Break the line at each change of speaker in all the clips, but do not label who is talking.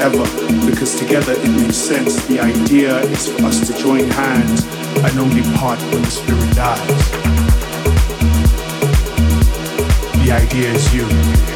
Ever, because together it makes sense. The idea is for us to join hands and only part when the spirit dies. The idea is you.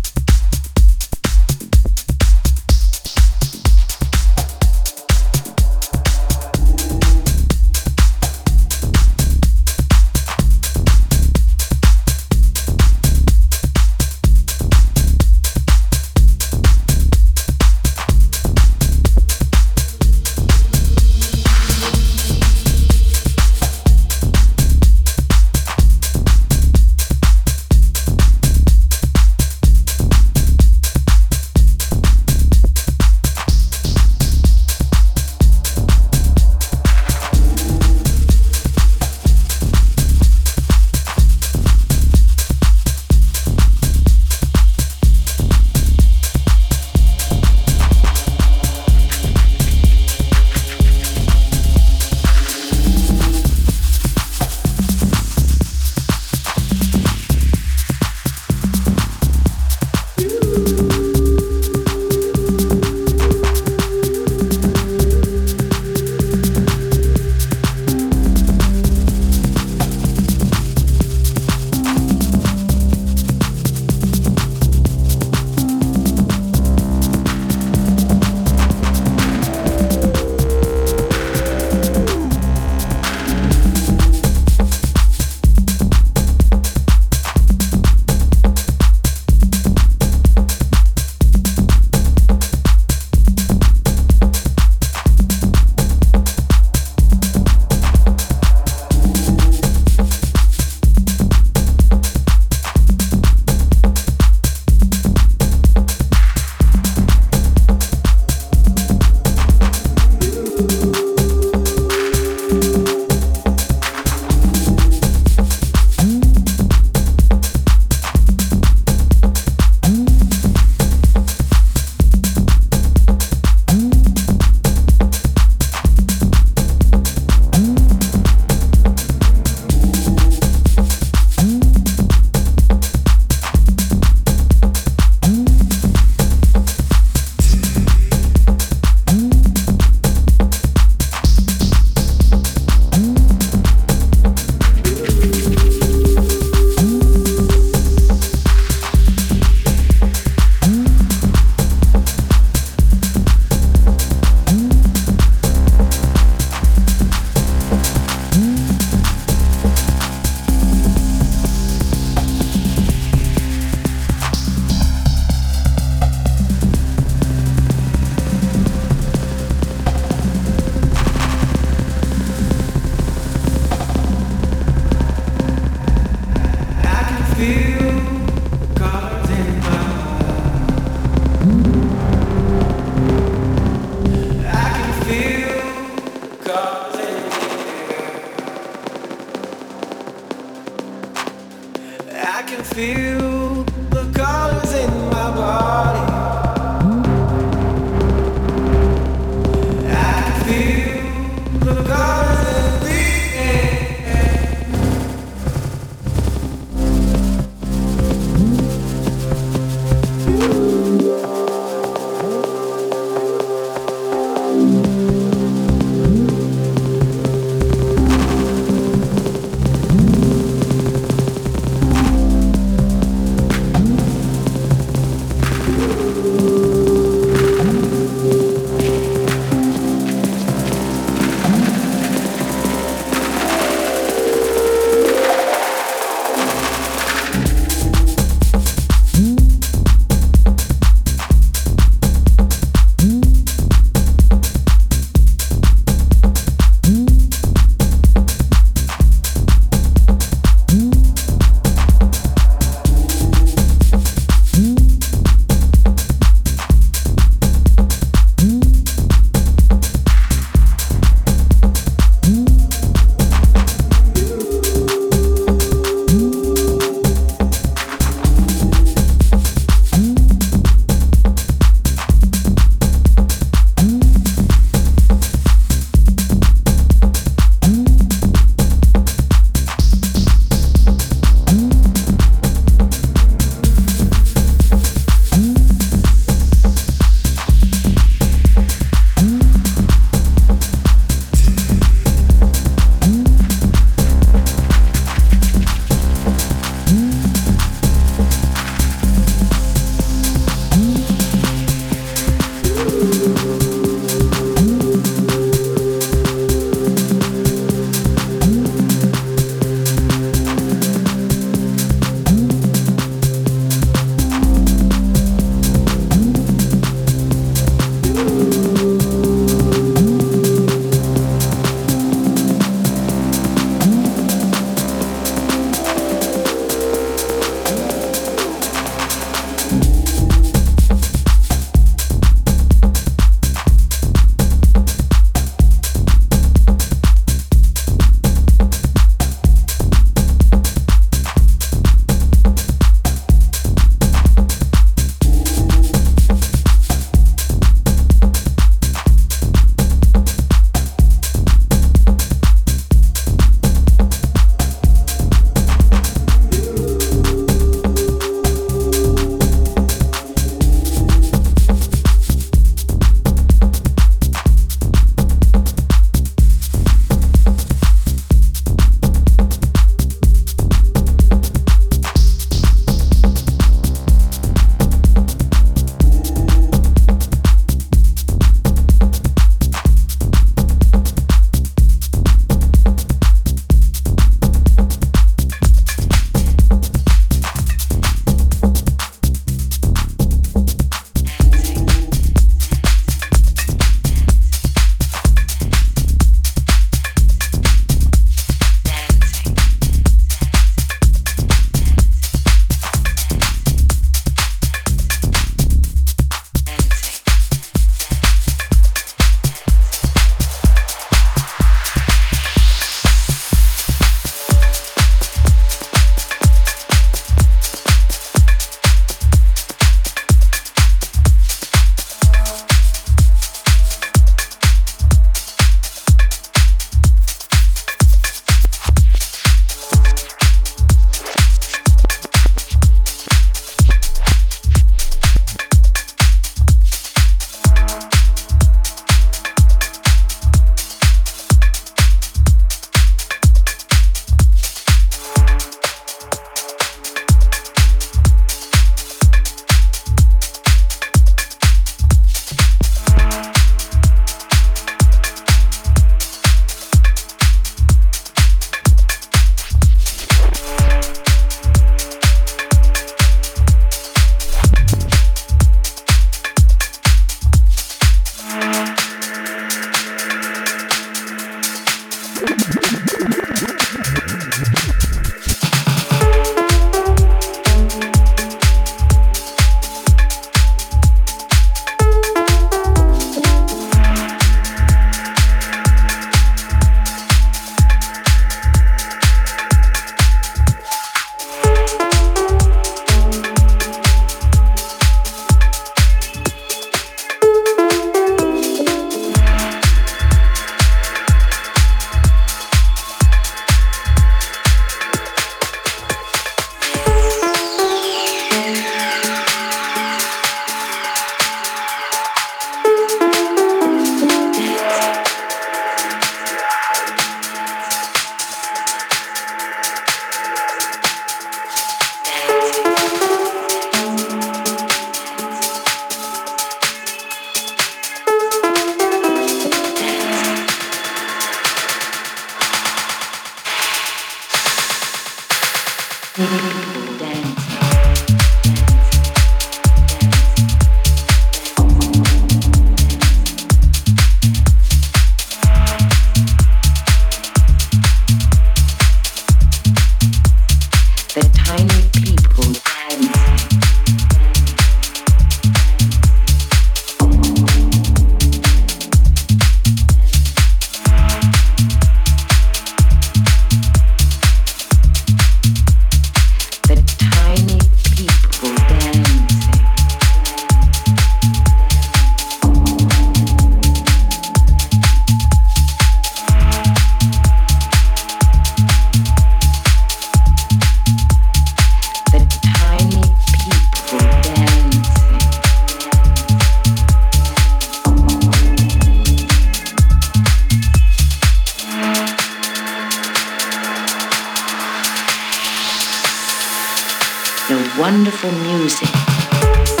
beautiful music.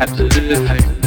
Absolutely.